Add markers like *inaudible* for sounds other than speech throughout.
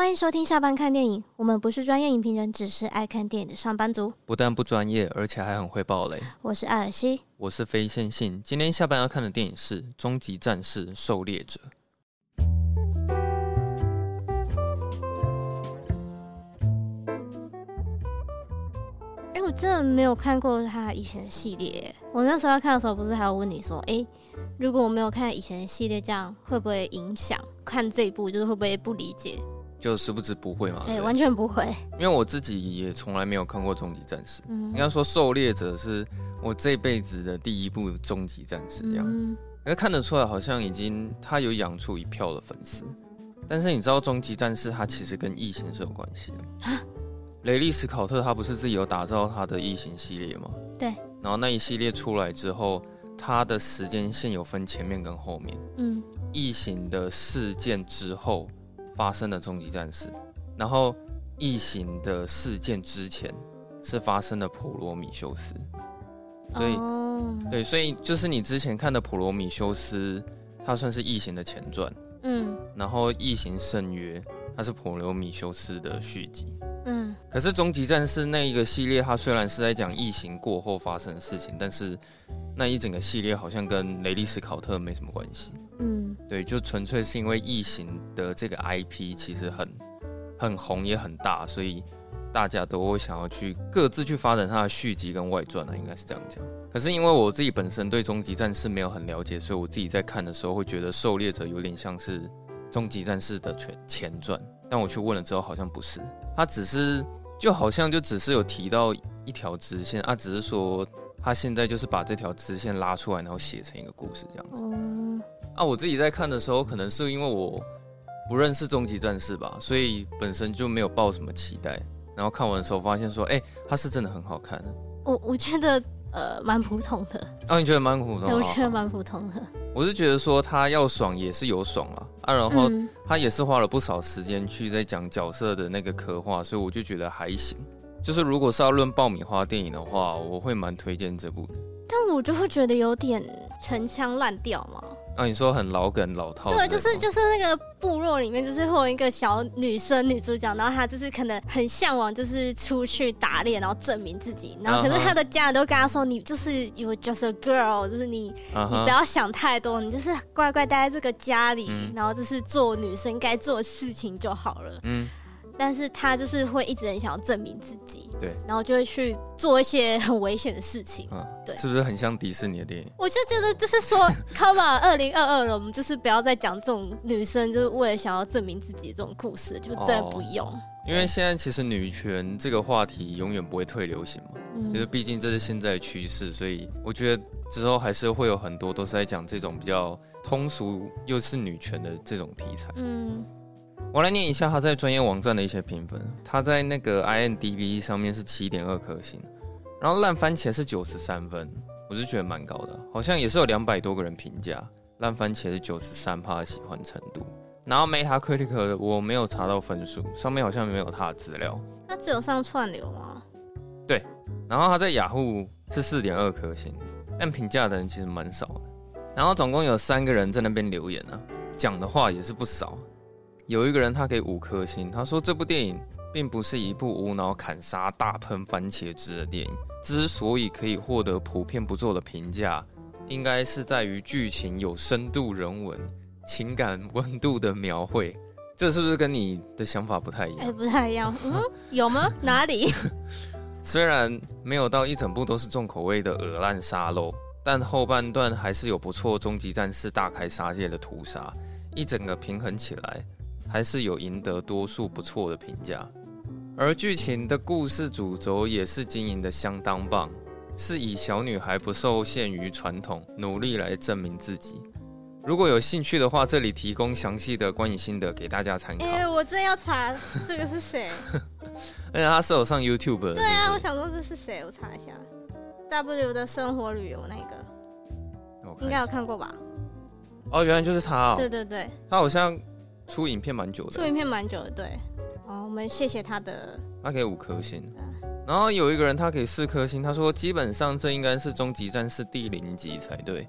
欢迎收听下班看电影。我们不是专业影评人，只是爱看电影的上班族。不但不专业，而且还很会爆雷。我是艾尔西，我是非线性。今天下班要看的电影是《终极战士：狩猎者》。哎，我真的没有看过他以前的系列。我那时候要看的时候，不是还要问你说，哎，如果我没有看以前的系列，这样会不会影响看这一部？就是会不会不理解？就殊不知不会嘛？对，完全不会。因为我自己也从来没有看过《终极战士》，嗯，应该说《狩猎者》是我这辈子的第一部《终极战士》这样。嗯，因为看得出来，好像已经他有养出一票的粉丝。但是你知道，《终极战士》它其实跟异形是有关系的。啊？雷利·史考特他不是自己有打造他的异形系列吗？对。然后那一系列出来之后，它的时间线有分前面跟后面。嗯。异形的事件之后。发生的终极战士，然后异形的事件之前是发生的普罗米修斯，所以、oh. 对，所以就是你之前看的普罗米修斯，它算是异形的前传，嗯，然后异形圣约它是普罗米修斯的续集，嗯，可是终极战士那一个系列，它虽然是在讲异形过后发生的事情，但是那一整个系列好像跟雷利斯考特没什么关系。嗯，对，就纯粹是因为异形的这个 IP 其实很很红也很大，所以大家都会想要去各自去发展它的续集跟外传呢，应该是这样讲。可是因为我自己本身对终极战士没有很了解，所以我自己在看的时候会觉得狩猎者有点像是终极战士的前前传，但我去问了之后好像不是，他只是就好像就只是有提到一条支线啊，只是说他现在就是把这条支线拉出来，然后写成一个故事这样子。嗯啊，我自己在看的时候，可能是因为我不认识终极战士吧，所以本身就没有抱什么期待。然后看完的时候发现说，哎、欸，它是真的很好看。我我觉得呃蛮普通的。哦，你觉得蛮普通的？我觉得蛮普通的。我是觉得说他要爽也是有爽啊，啊，然后他也是花了不少时间去在讲角色的那个刻画，所以我就觉得还行。就是如果是要论爆米花电影的话，我会蛮推荐这部的。但我就会觉得有点陈腔滥调嘛。啊，你说很老梗老套？对，就是就是那个部落里面，就是会有一个小女生女主角，然后她就是可能很向往，就是出去打猎，然后证明自己。然后可是她的家人都跟她说：“你就是 you just a girl，就是你、uh huh. 你不要想太多，你就是乖乖待在这个家里，嗯、然后就是做女生该做的事情就好了。”嗯。但是他就是会一直很想要证明自己，对，然后就会去做一些很危险的事情，嗯，对，是不是很像迪士尼的电影？我就觉得就是说，*laughs* Come on，二零二二了，我们就是不要再讲这种女生就是为了想要证明自己的这种故事，就真的不用。哦、因为现在其实女权这个话题永远不会退流行嘛，嗯、就是毕竟这是现在的趋势，所以我觉得之后还是会有很多都是在讲这种比较通俗又是女权的这种题材，嗯。我来念一下他在专业网站的一些评分。他在那个 IMDB 上面是七点二颗星，然后烂番茄是九十三分，我是觉得蛮高的，好像也是有两百多个人评价。烂番茄是九十三趴的喜欢程度，然后 Metacritic 我没有查到分数，上面好像没有他的资料。他只有上串流吗？对，然后他在雅虎是四点二颗星，但评价的人其实蛮少的。然后总共有三个人在那边留言呢、啊，讲的话也是不少。有一个人他给五颗星，他说这部电影并不是一部无脑砍杀大喷番茄汁的电影，之所以可以获得普遍不错的评价，应该是在于剧情有深度人文、情感温度的描绘。这是不是跟你的想法不太一样？欸，不太一样。嗯，有吗？哪里？虽然没有到一整部都是重口味的恶烂沙漏，但后半段还是有不错终极战士大开杀戒的屠杀，一整个平衡起来。还是有赢得多数不错的评价，而剧情的故事主轴也是经营的相当棒，是以小女孩不受限于传统，努力来证明自己。如果有兴趣的话，这里提供详细的观影心得给大家参考。哎、欸，我真要查这个是谁？而且他是有上 YouTube 的。对啊，我想说这是谁？我查一下。W 的生活旅游那个，应该有看过吧？哦，原来就是他哦。对对对，他好像。出影片蛮久的，出影片蛮久的，对。哦，我们谢谢他的。他给五颗星，然后有一个人他给四颗星，他说基本上这应该是终极战士第零集才对。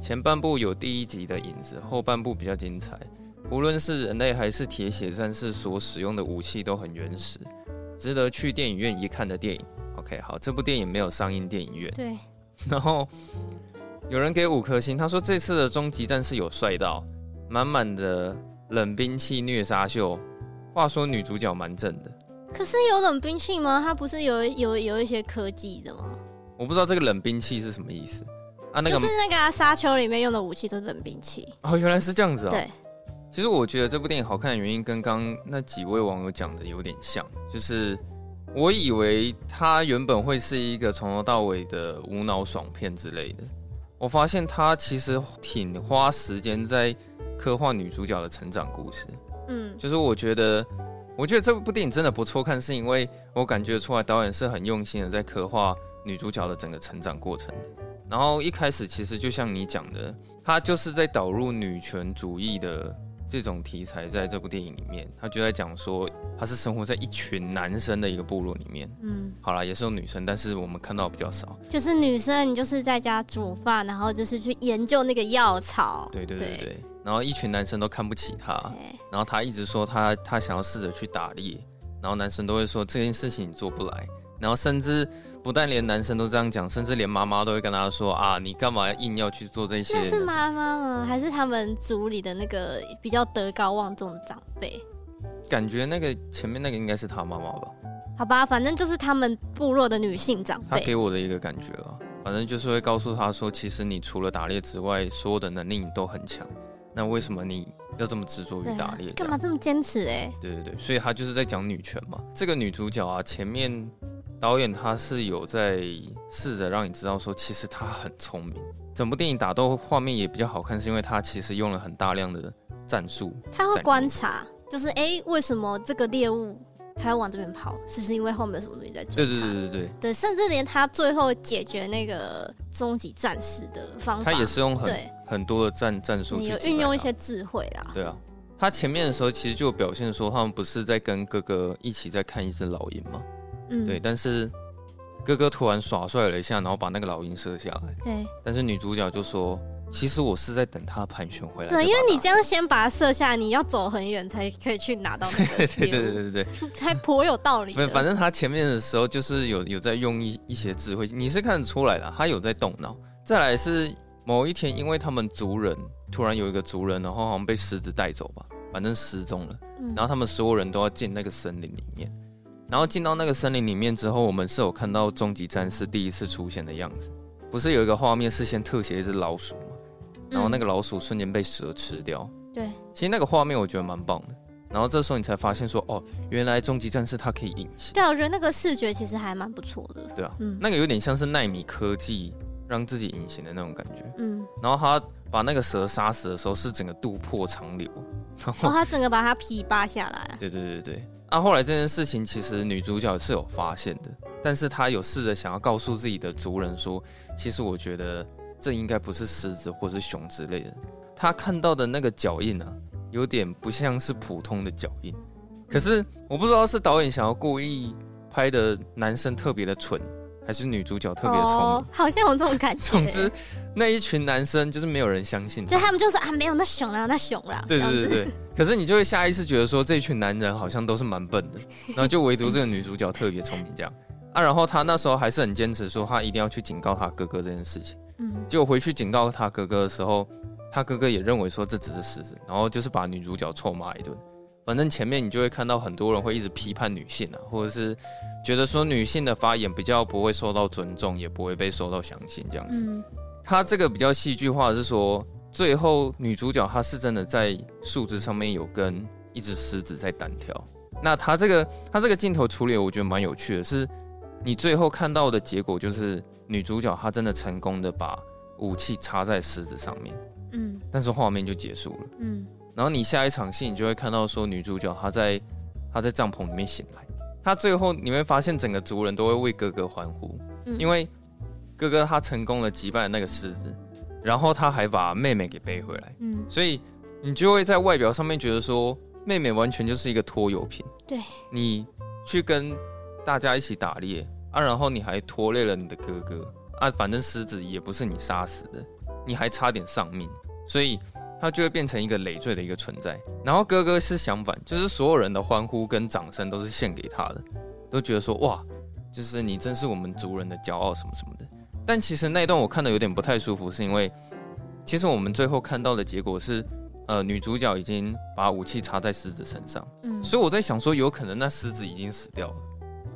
前半部有第一集的影子，后半部比较精彩。无论是人类还是铁血战士所使用的武器都很原始，值得去电影院一看的电影。OK，好，这部电影没有上映电影院。对。然后有人给五颗星，他说这次的终极战士有帅到，满满的冷兵器虐杀秀。话说女主角蛮正的。可是有冷兵器吗？它不是有有有一些科技的吗？我不知道这个冷兵器是什么意思啊？那个就是那个沙丘里面用的武器，就是冷兵器。哦，原来是这样子啊、哦。对。其实我觉得这部电影好看的原因跟刚那几位网友讲的有点像，就是我以为它原本会是一个从头到尾的无脑爽片之类的，我发现它其实挺花时间在刻画女主角的成长故事。嗯，就是我觉得，我觉得这部电影真的不错看，是因为我感觉出来导演是很用心的在刻画女主角的整个成长过程的。然后一开始其实就像你讲的，他就是在导入女权主义的。这种题材在这部电影里面，他就在讲说，他是生活在一群男生的一个部落里面。嗯，好啦，也是有女生，但是我们看到比较少。就是女生，你就是在家煮饭，然后就是去研究那个药草。对对对对。对然后一群男生都看不起他，然后他一直说他他想要试着去打猎，然后男生都会说这件事情你做不来，然后甚至。不但连男生都这样讲，甚至连妈妈都会跟他说啊，你干嘛硬要去做这些？那是妈妈吗？还是他们族里的那个比较德高望重的长辈？感觉那个前面那个应该是他妈妈吧？好吧，反正就是他们部落的女性长辈。他给我的一个感觉了，反正就是会告诉他说，其实你除了打猎之外，所有的能力你都很强。那为什么你要这么执着于打猎？干嘛这么坚持？哎，对对对，所以他就是在讲女权嘛。这个女主角啊，前面。导演他是有在试着让你知道说，其实她很聪明。整部电影打斗画面也比较好看，是因为他其实用了很大量的战术。他会观察，就是哎、欸，为什么这个猎物他要往这边跑？是是因为后面有什么东西在？对对对对对对，甚至连他最后解决那个终极战士的方法，他也是用很对很多的战战术去运用一些智慧啦。对啊，他前面的时候其实就表现说，他们不是在跟哥哥一起在看一只老鹰吗？嗯，对，但是哥哥突然耍帅了一下，然后把那个老鹰射下来。对，但是女主角就说：“其实我是在等他盘旋回来。”对，因为你这样先把它射下，你要走很远才可以去拿到那个。*laughs* 对对对对对，*laughs* 还颇有道理。反正他前面的时候就是有有在用一一些智慧，你是看得出来的，他有在动脑。再来是某一天，因为他们族人突然有一个族人，然后好像被狮子带走吧，反正失踪了。然后他们所有人都要进那个森林里面。然后进到那个森林里面之后，我们是有看到终极战士第一次出现的样子。不是有一个画面是先特写一只老鼠吗？然后那个老鼠瞬间被蛇吃掉。对，其实那个画面我觉得蛮棒的。然后这时候你才发现说，哦，原来终极战士它可以隐形。对，我觉得那个视觉其实还蛮不错的。对啊，嗯，那个有点像是纳米科技让自己隐形的那种感觉。嗯，然后他把那个蛇杀死的时候，是整个肚破长流。然后他整个把它皮扒下来。*laughs* 对对对对。那、啊、后来这件事情，其实女主角是有发现的，但是她有试着想要告诉自己的族人说，其实我觉得这应该不是狮子或是熊之类的。她看到的那个脚印啊，有点不像是普通的脚印。可是我不知道是导演想要故意拍的男生特别的蠢。还是女主角特别聪明。哦，好像有这种感觉。总之，那一群男生就是没有人相信，就他们就说啊，没有那熊了，那熊了。对对对对。可是你就会下意识觉得说，这群男人好像都是蛮笨的，*laughs* 然后就唯独这个女主角特别聪明这样啊。然后他那时候还是很坚持说，他一定要去警告他哥哥这件事情。嗯。结果回去警告他哥哥的时候，他哥哥也认为说这只是狮子，然后就是把女主角臭骂一顿。反正前面你就会看到很多人会一直批判女性啊，或者是觉得说女性的发言比较不会受到尊重，也不会被受到相信这样子。嗯、他这个比较戏剧化的是说，最后女主角她是真的在树枝上面有跟一只狮子在单挑。那他这个他这个镜头处理我觉得蛮有趣的，是你最后看到的结果就是女主角她真的成功的把武器插在狮子上面，嗯，但是画面就结束了，嗯。然后你下一场戏，你就会看到说女主角她在她在帐篷里面醒来，她最后你会发现整个族人都会为哥哥欢呼，嗯、因为哥哥他成功了击败了那个狮子，然后他还把妹妹给背回来，嗯，所以你就会在外表上面觉得说妹妹完全就是一个拖油瓶，对，你去跟大家一起打猎啊，然后你还拖累了你的哥哥啊，反正狮子也不是你杀死的，你还差点丧命，所以。他就会变成一个累赘的一个存在。然后哥哥是相反，就是所有人的欢呼跟掌声都是献给他的，都觉得说哇，就是你真是我们族人的骄傲什么什么的。但其实那一段我看的有点不太舒服，是因为其实我们最后看到的结果是，呃，女主角已经把武器插在狮子身上，嗯，所以我在想说，有可能那狮子已经死掉了，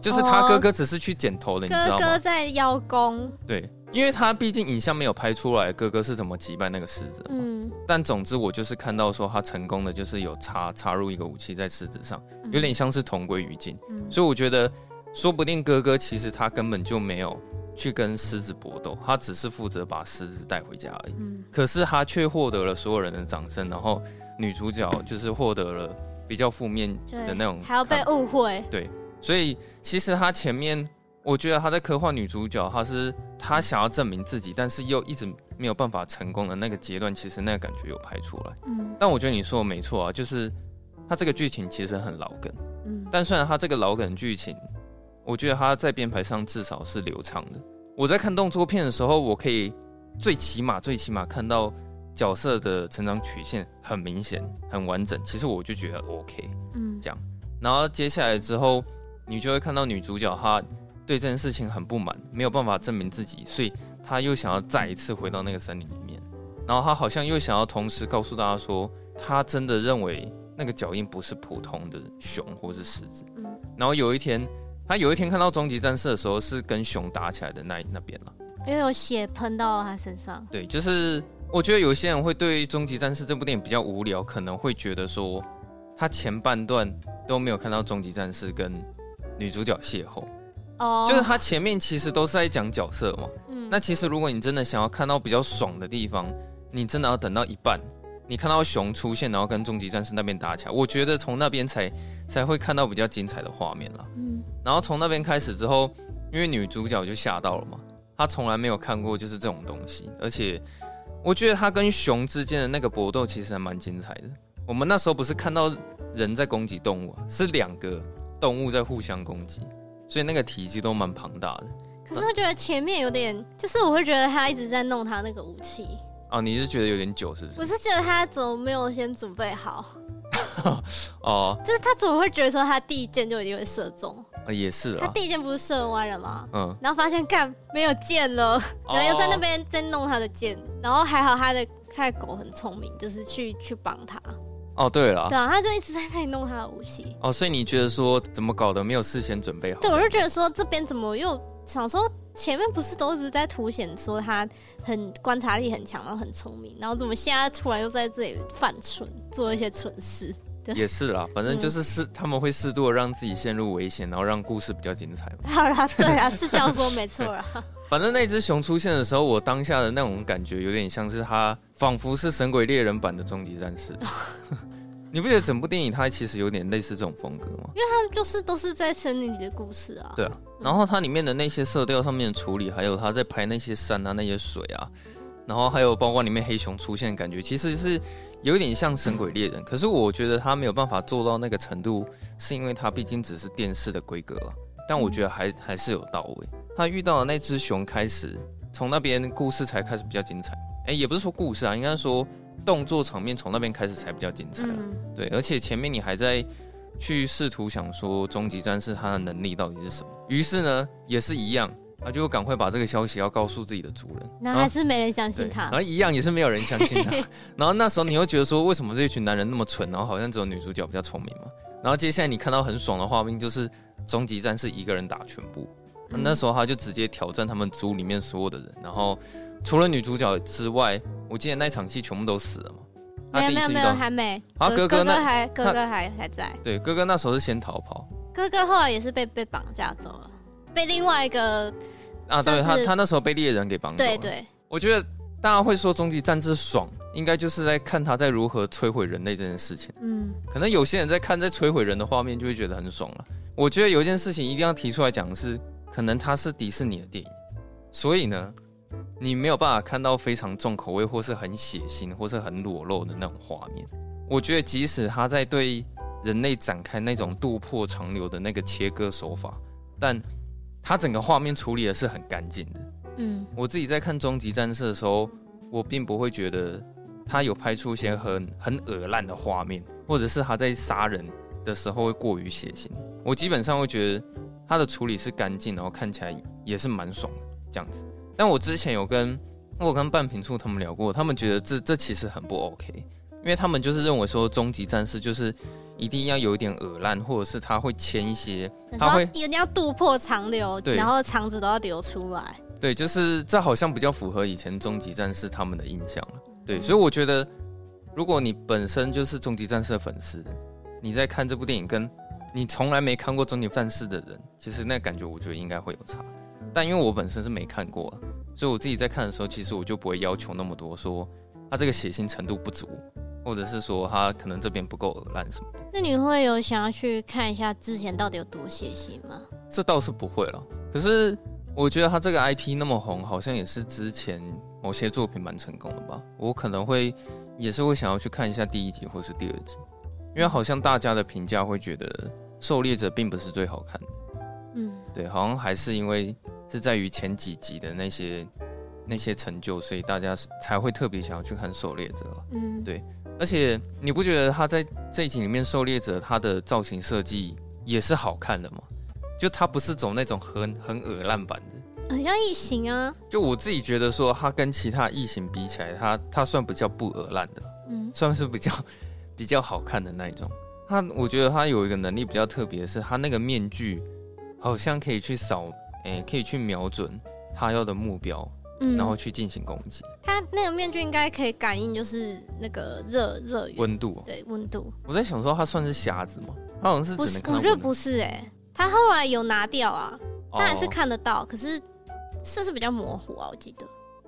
就是他哥哥只是去剪头的，哦、你知道吗？哥哥在邀功，对。因为他毕竟影像没有拍出来，哥哥是怎么击败那个狮子。嗯，但总之我就是看到说他成功的，就是有插插入一个武器在狮子上，有点像是同归于尽。嗯，所以我觉得说不定哥哥其实他根本就没有去跟狮子搏斗，他只是负责把狮子带回家而已。嗯，可是他却获得了所有人的掌声，然后女主角就是获得了比较负面的那种，还要被误会。对，所以其实他前面。我觉得他在刻画女主角，他是他想要证明自己，但是又一直没有办法成功的那个阶段，其实那个感觉有拍出来。嗯，但我觉得你说的没错啊，就是他这个剧情其实很老梗。嗯，但虽然他这个老梗剧情，我觉得他在编排上至少是流畅的。我在看动作片的时候，我可以最起码最起码看到角色的成长曲线很明显、很完整，其实我就觉得 OK。嗯，这样，然后接下来之后，你就会看到女主角她。对这件事情很不满，没有办法证明自己，所以他又想要再一次回到那个森林里面，然后他好像又想要同时告诉大家说，他真的认为那个脚印不是普通的熊或是狮子。嗯，然后有一天，他有一天看到终极战士的时候，是跟熊打起来的那那边了，因为有血喷到他身上。对，就是我觉得有些人会对终极战士这部电影比较无聊，可能会觉得说，他前半段都没有看到终极战士跟女主角邂逅。哦，oh. 就是他前面其实都是在讲角色嘛。嗯，那其实如果你真的想要看到比较爽的地方，你真的要等到一半，你看到熊出现，然后跟终极战士那边打起来，我觉得从那边才才会看到比较精彩的画面了。嗯，然后从那边开始之后，因为女主角就吓到了嘛，她从来没有看过就是这种东西，而且我觉得她跟熊之间的那个搏斗其实还蛮精彩的。我们那时候不是看到人在攻击动物啊，是两个动物在互相攻击。所以那个体积都蛮庞大的，可是我觉得前面有点，就是我会觉得他一直在弄他那个武器。哦，你是觉得有点久是不是？我是觉得他怎么没有先准备好？*laughs* 哦，就是他怎么会觉得说他第一箭就一定会射中？啊，也是啊。他第一箭不是射歪了吗？嗯。然后发现干没有箭了，然后又在那边在弄他的箭，然后还好他的他的狗很聪明，就是去去帮他。哦，对了，对啊，他就一直在那里弄他的武器。哦，所以你觉得说怎么搞的没有事先准备好？对，我就觉得说这边怎么又想说前面不是都一直在凸显说他很观察力很强，然后很聪明，然后怎么现在突然又在这里犯蠢，做一些蠢事？对，也是啦，反正就是适、嗯、他们会适度的让自己陷入危险，然后让故事比较精彩。好啦，对啊，是这样说没错啦。反正那只熊出现的时候，我当下的那种感觉有点像是它仿佛是神鬼猎人版的终极战士。*laughs* 你不觉得整部电影它其实有点类似这种风格吗？因为它们就是都是在森林里的故事啊。对啊，然后它里面的那些色调上面的处理，还有它在拍那些山啊、那些水啊，然后还有包括里面黑熊出现的感觉，其实是有点像《神鬼猎人》。可是我觉得它没有办法做到那个程度，是因为它毕竟只是电视的规格了。但我觉得还还是有到位。他遇到的那只熊开始，从那边故事才开始比较精彩。哎，也不是说故事啊，应该说。动作场面从那边开始才比较精彩，嗯、对，而且前面你还在去试图想说终极战士他的能力到底是什么，于是呢也是一样，他就赶快把这个消息要告诉自己的主人，那还是没人相信他，然后一样也是没有人相信他，*laughs* 然后那时候你又觉得说为什么这一群男人那么蠢，然后好像只有女主角比较聪明嘛，然后接下来你看到很爽的画面就是终极战士一个人打全部，嗯、那时候他就直接挑战他们组里面所有的人，然后。除了女主角之外，我记得那场戏全部都死了嘛？没有没有没有还没。啊，哥哥哥还哥哥还还在。对，哥哥那时候是先逃跑。哥哥后来也是被被绑架走了，被另外一个啊，对他他那时候被猎人给绑走了。对对。我觉得大家会说终极战士爽，应该就是在看他在如何摧毁人类这件事情。嗯。可能有些人在看在摧毁人的画面就会觉得很爽了。我觉得有一件事情一定要提出来讲的是，可能它是迪士尼的电影，所以呢。你没有办法看到非常重口味，或是很血腥，或是很裸露的那种画面。我觉得，即使他在对人类展开那种渡破长流的那个切割手法，但他整个画面处理的是很干净的。嗯，我自己在看《终极战士》的时候，我并不会觉得他有拍出一些很很恶烂的画面，或者是他在杀人的时候会过于血腥。我基本上会觉得他的处理是干净，然后看起来也是蛮爽的这样子。但我之前有跟我跟半瓶醋他们聊过，他们觉得这这其实很不 OK，因为他们就是认为说终极战士就是一定要有一点耳烂，或者是他会牵一些，他会一定要渡破长流，对，然后肠子都要流出来。对，就是这好像比较符合以前终极战士他们的印象了。对，所以我觉得，如果你本身就是终极战士的粉丝，你在看这部电影，跟你从来没看过终极战士的人，其实那感觉我觉得应该会有差。但因为我本身是没看过，所以我自己在看的时候，其实我就不会要求那么多，说他这个血腥程度不足，或者是说他可能这边不够恶烂什么的。那你会有想要去看一下之前到底有多血腥吗？这倒是不会了，可是。我觉得他这个 IP 那么红，好像也是之前某些作品蛮成功的吧。我可能会也是会想要去看一下第一集或是第二集，因为好像大家的评价会觉得《狩猎者》并不是最好看的。嗯，对，好像还是因为是在于前几集的那些那些成就，所以大家才会特别想要去看《狩猎者》。嗯，对。而且你不觉得他在这一集里面，《狩猎者》他的造型设计也是好看的吗？就他不是走那种很很恶烂版的，很像异形啊。就我自己觉得说，他跟其他异形比起来，他他算比较不恶烂的，嗯，算是比较比较好看的那一种。他我觉得他有一个能力比较特别的是，他那个面具好像可以去扫，哎、欸，可以去瞄准他要的目标，嗯，然后去进行攻击。他那个面具应该可以感应，就是那个热热温度，对温度。我在想说，他算是瞎子吗？他好像是只能看到温度。我觉得不是哎、欸。他后来有拿掉啊，他还是看得到，可是是是比较模糊啊，我记得。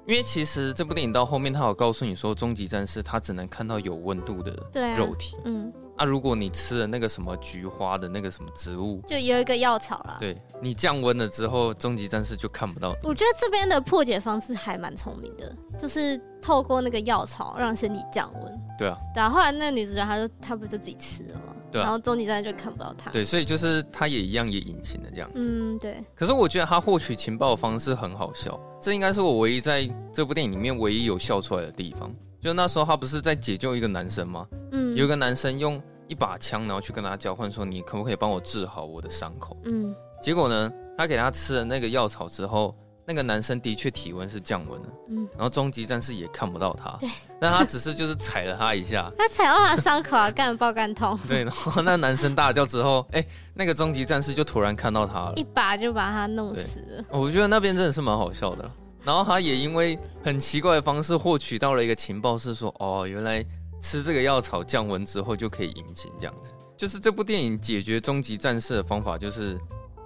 因为其实这部电影到后面，他有告诉你说，终极战士他只能看到有温度的肉体。嗯。啊，如果你吃了那个什么菊花的那个什么植物，就有一个药草啦。对，你降温了之后，终极战士就看不到。我觉得这边的破解方式还蛮聪明的，就是透过那个药草让身体降温。对啊。然后后来那个女主角，她就她不就自己吃了吗？对啊。然后终极战就看不到他。对，所以就是他也一样也隐形的这样子。嗯，对。可是我觉得他获取情报的方式很好笑，这应该是我唯一在这部电影里面唯一有笑出来的地方。就那时候他不是在解救一个男生吗？嗯。有一个男生用。一把枪，然后去跟他交换，说你可不可以帮我治好我的伤口？嗯，结果呢，他给他吃了那个药草之后，那个男生的确体温是降温了。嗯，然后终极战士也看不到他。对，那他只是就是踩了他一下，*laughs* 他踩到他伤口啊，干爆干痛。*laughs* 对，然后那男生大叫之后，*laughs* 哎，那个终极战士就突然看到他了，一把就把他弄死了。我觉得那边真的是蛮好笑的。然后他也因为很奇怪的方式获取到了一个情报，是说哦，原来。吃这个药草降温之后就可以隐形，这样子就是这部电影解决终极战士的方法，就是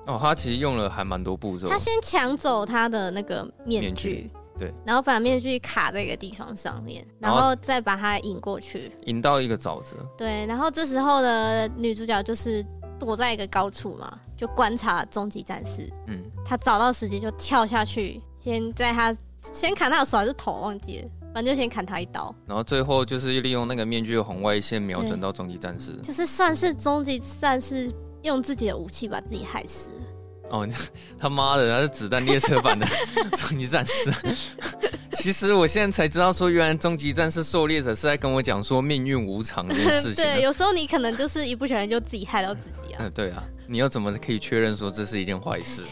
哦，他其实用了还蛮多步骤。他先抢走他的那个面具，面具，对，然后把面具卡在一个地方上面，然后再把它引过去，引到一个沼泽。对，然后这时候的女主角就是躲在一个高处嘛，就观察终极战士。嗯，她找到时机就跳下去，先在他先砍他的手还是头，忘记了。反正就先砍他一刀，然后最后就是利用那个面具的红外线瞄准到终极战士，就是算是终极战士用自己的武器把自己害死。哦，*laughs* 他妈的，那是子弹列车版的 *laughs* 终极战士。其实我现在才知道，说原来终极战士狩猎者是在跟我讲说命运无常这件事情。*laughs* 对，有时候你可能就是一不小心就自己害到自己啊。嗯，对啊，你又怎么可以确认说这是一件坏事？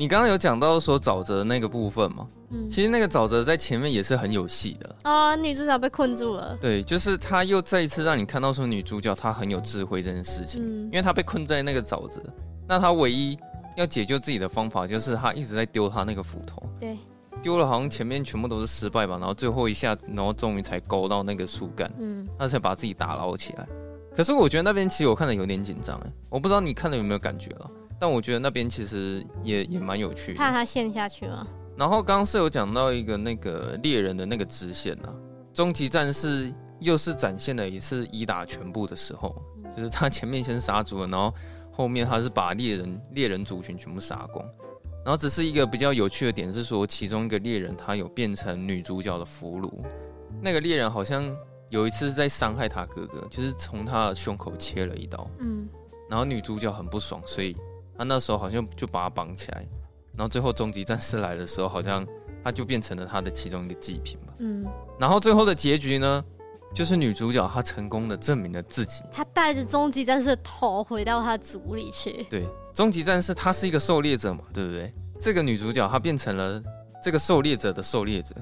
你刚刚有讲到说沼泽那个部分吗？嗯，其实那个沼泽在前面也是很有戏的哦。女主角被困住了，对，就是她又再一次让你看到说女主角她很有智慧这件事情。嗯，因为她被困在那个沼泽，那她唯一要解救自己的方法就是她一直在丢她那个斧头。对，丢了好像前面全部都是失败吧，然后最后一下，然后终于才勾到那个树干，嗯，她才把自己打捞起来。可是我觉得那边其实我看的有点紧张哎，我不知道你看的有没有感觉了。但我觉得那边其实也也蛮有趣的，怕他陷下去吗？然后刚刚是有讲到一个那个猎人的那个支线呐，终极战士又是展现了一次一打全部的时候，就是他前面先杀族了，然后后面他是把猎人猎人族群全部杀光，然后只是一个比较有趣的点是说，其中一个猎人他有变成女主角的俘虏，那个猎人好像有一次在伤害他哥哥，就是从他的胸口切了一刀，嗯，然后女主角很不爽，所以。他那时候好像就把他绑起来，然后最后终极战士来的时候，好像他就变成了他的其中一个祭品嘛。嗯，然后最后的结局呢，就是女主角她成功的证明了自己，她带着终极战士的头回到她族里去。对，终极战士他是一个狩猎者嘛，对不对？这个女主角她变成了这个狩猎者的狩猎者。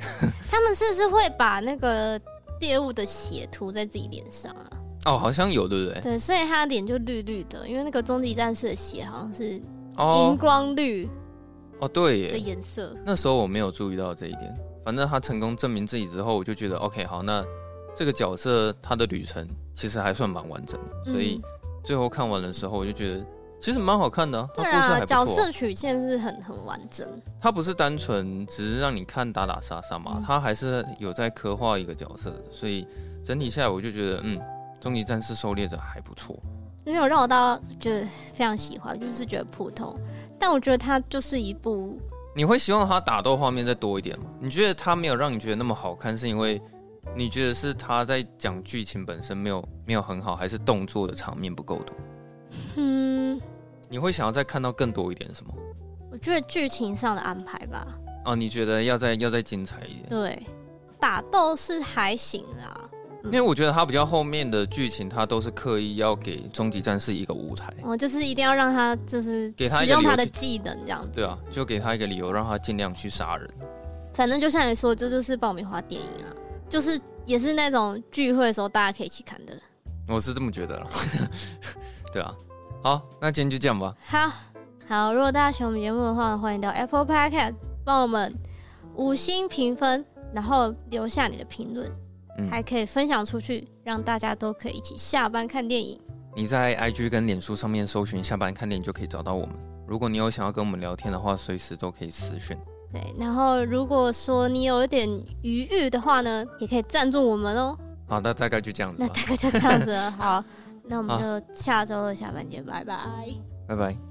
*laughs* 他们是不是会把那个猎物的血涂在自己脸上啊？哦，好像有，对不对？对，所以他脸就绿绿的，因为那个终极战士的血好像是荧光绿。哦，对耶，的颜色。那时候我没有注意到这一点。反正他成功证明自己之后，我就觉得 OK，好，那这个角色他的旅程其实还算蛮完整的。嗯、所以最后看完的时候，我就觉得其实蛮好看的、啊。对啊，角色曲线是很很完整。他不是单纯只是让你看打打杀杀嘛，他、嗯、还是有在刻画一个角色的。所以整体下来，我就觉得嗯。终极战士狩猎者还不错，没有让我到就是非常喜欢，就是觉得普通。但我觉得它就是一部，你会希望它打斗画面再多一点吗？你觉得它没有让你觉得那么好看，是因为你觉得是他在讲剧情本身没有没有很好，还是动作的场面不够多？嗯，你会想要再看到更多一点什么？我觉得剧情上的安排吧。哦，你觉得要再要再精彩一点？对，打斗是还行啊。因为我觉得他比较后面的剧情，他都是刻意要给终极战士一个舞台，哦，就是一定要让他就是给他使用他的技能这样子，对啊，就给他一个理由，让他尽量去杀人。反正就像你说，这就是爆米花电影啊，就是也是那种聚会的时候大家可以一起看的。我是这么觉得了，*laughs* 对啊。好，那今天就这样吧。好，好，如果大家喜欢我们节目的话，欢迎到 Apple Podcast 帮我们五星评分，然后留下你的评论。还可以分享出去，让大家都可以一起下班看电影。你在 IG 跟脸书上面搜寻“下班看电影”就可以找到我们。如果你有想要跟我们聊天的话，随时都可以私讯。对，然后如果说你有一点余裕的话呢，也可以赞助我们哦。好，那大概就这样子。那大概就这样子了。好，*laughs* 那我们就下周二下班见，拜拜。拜拜。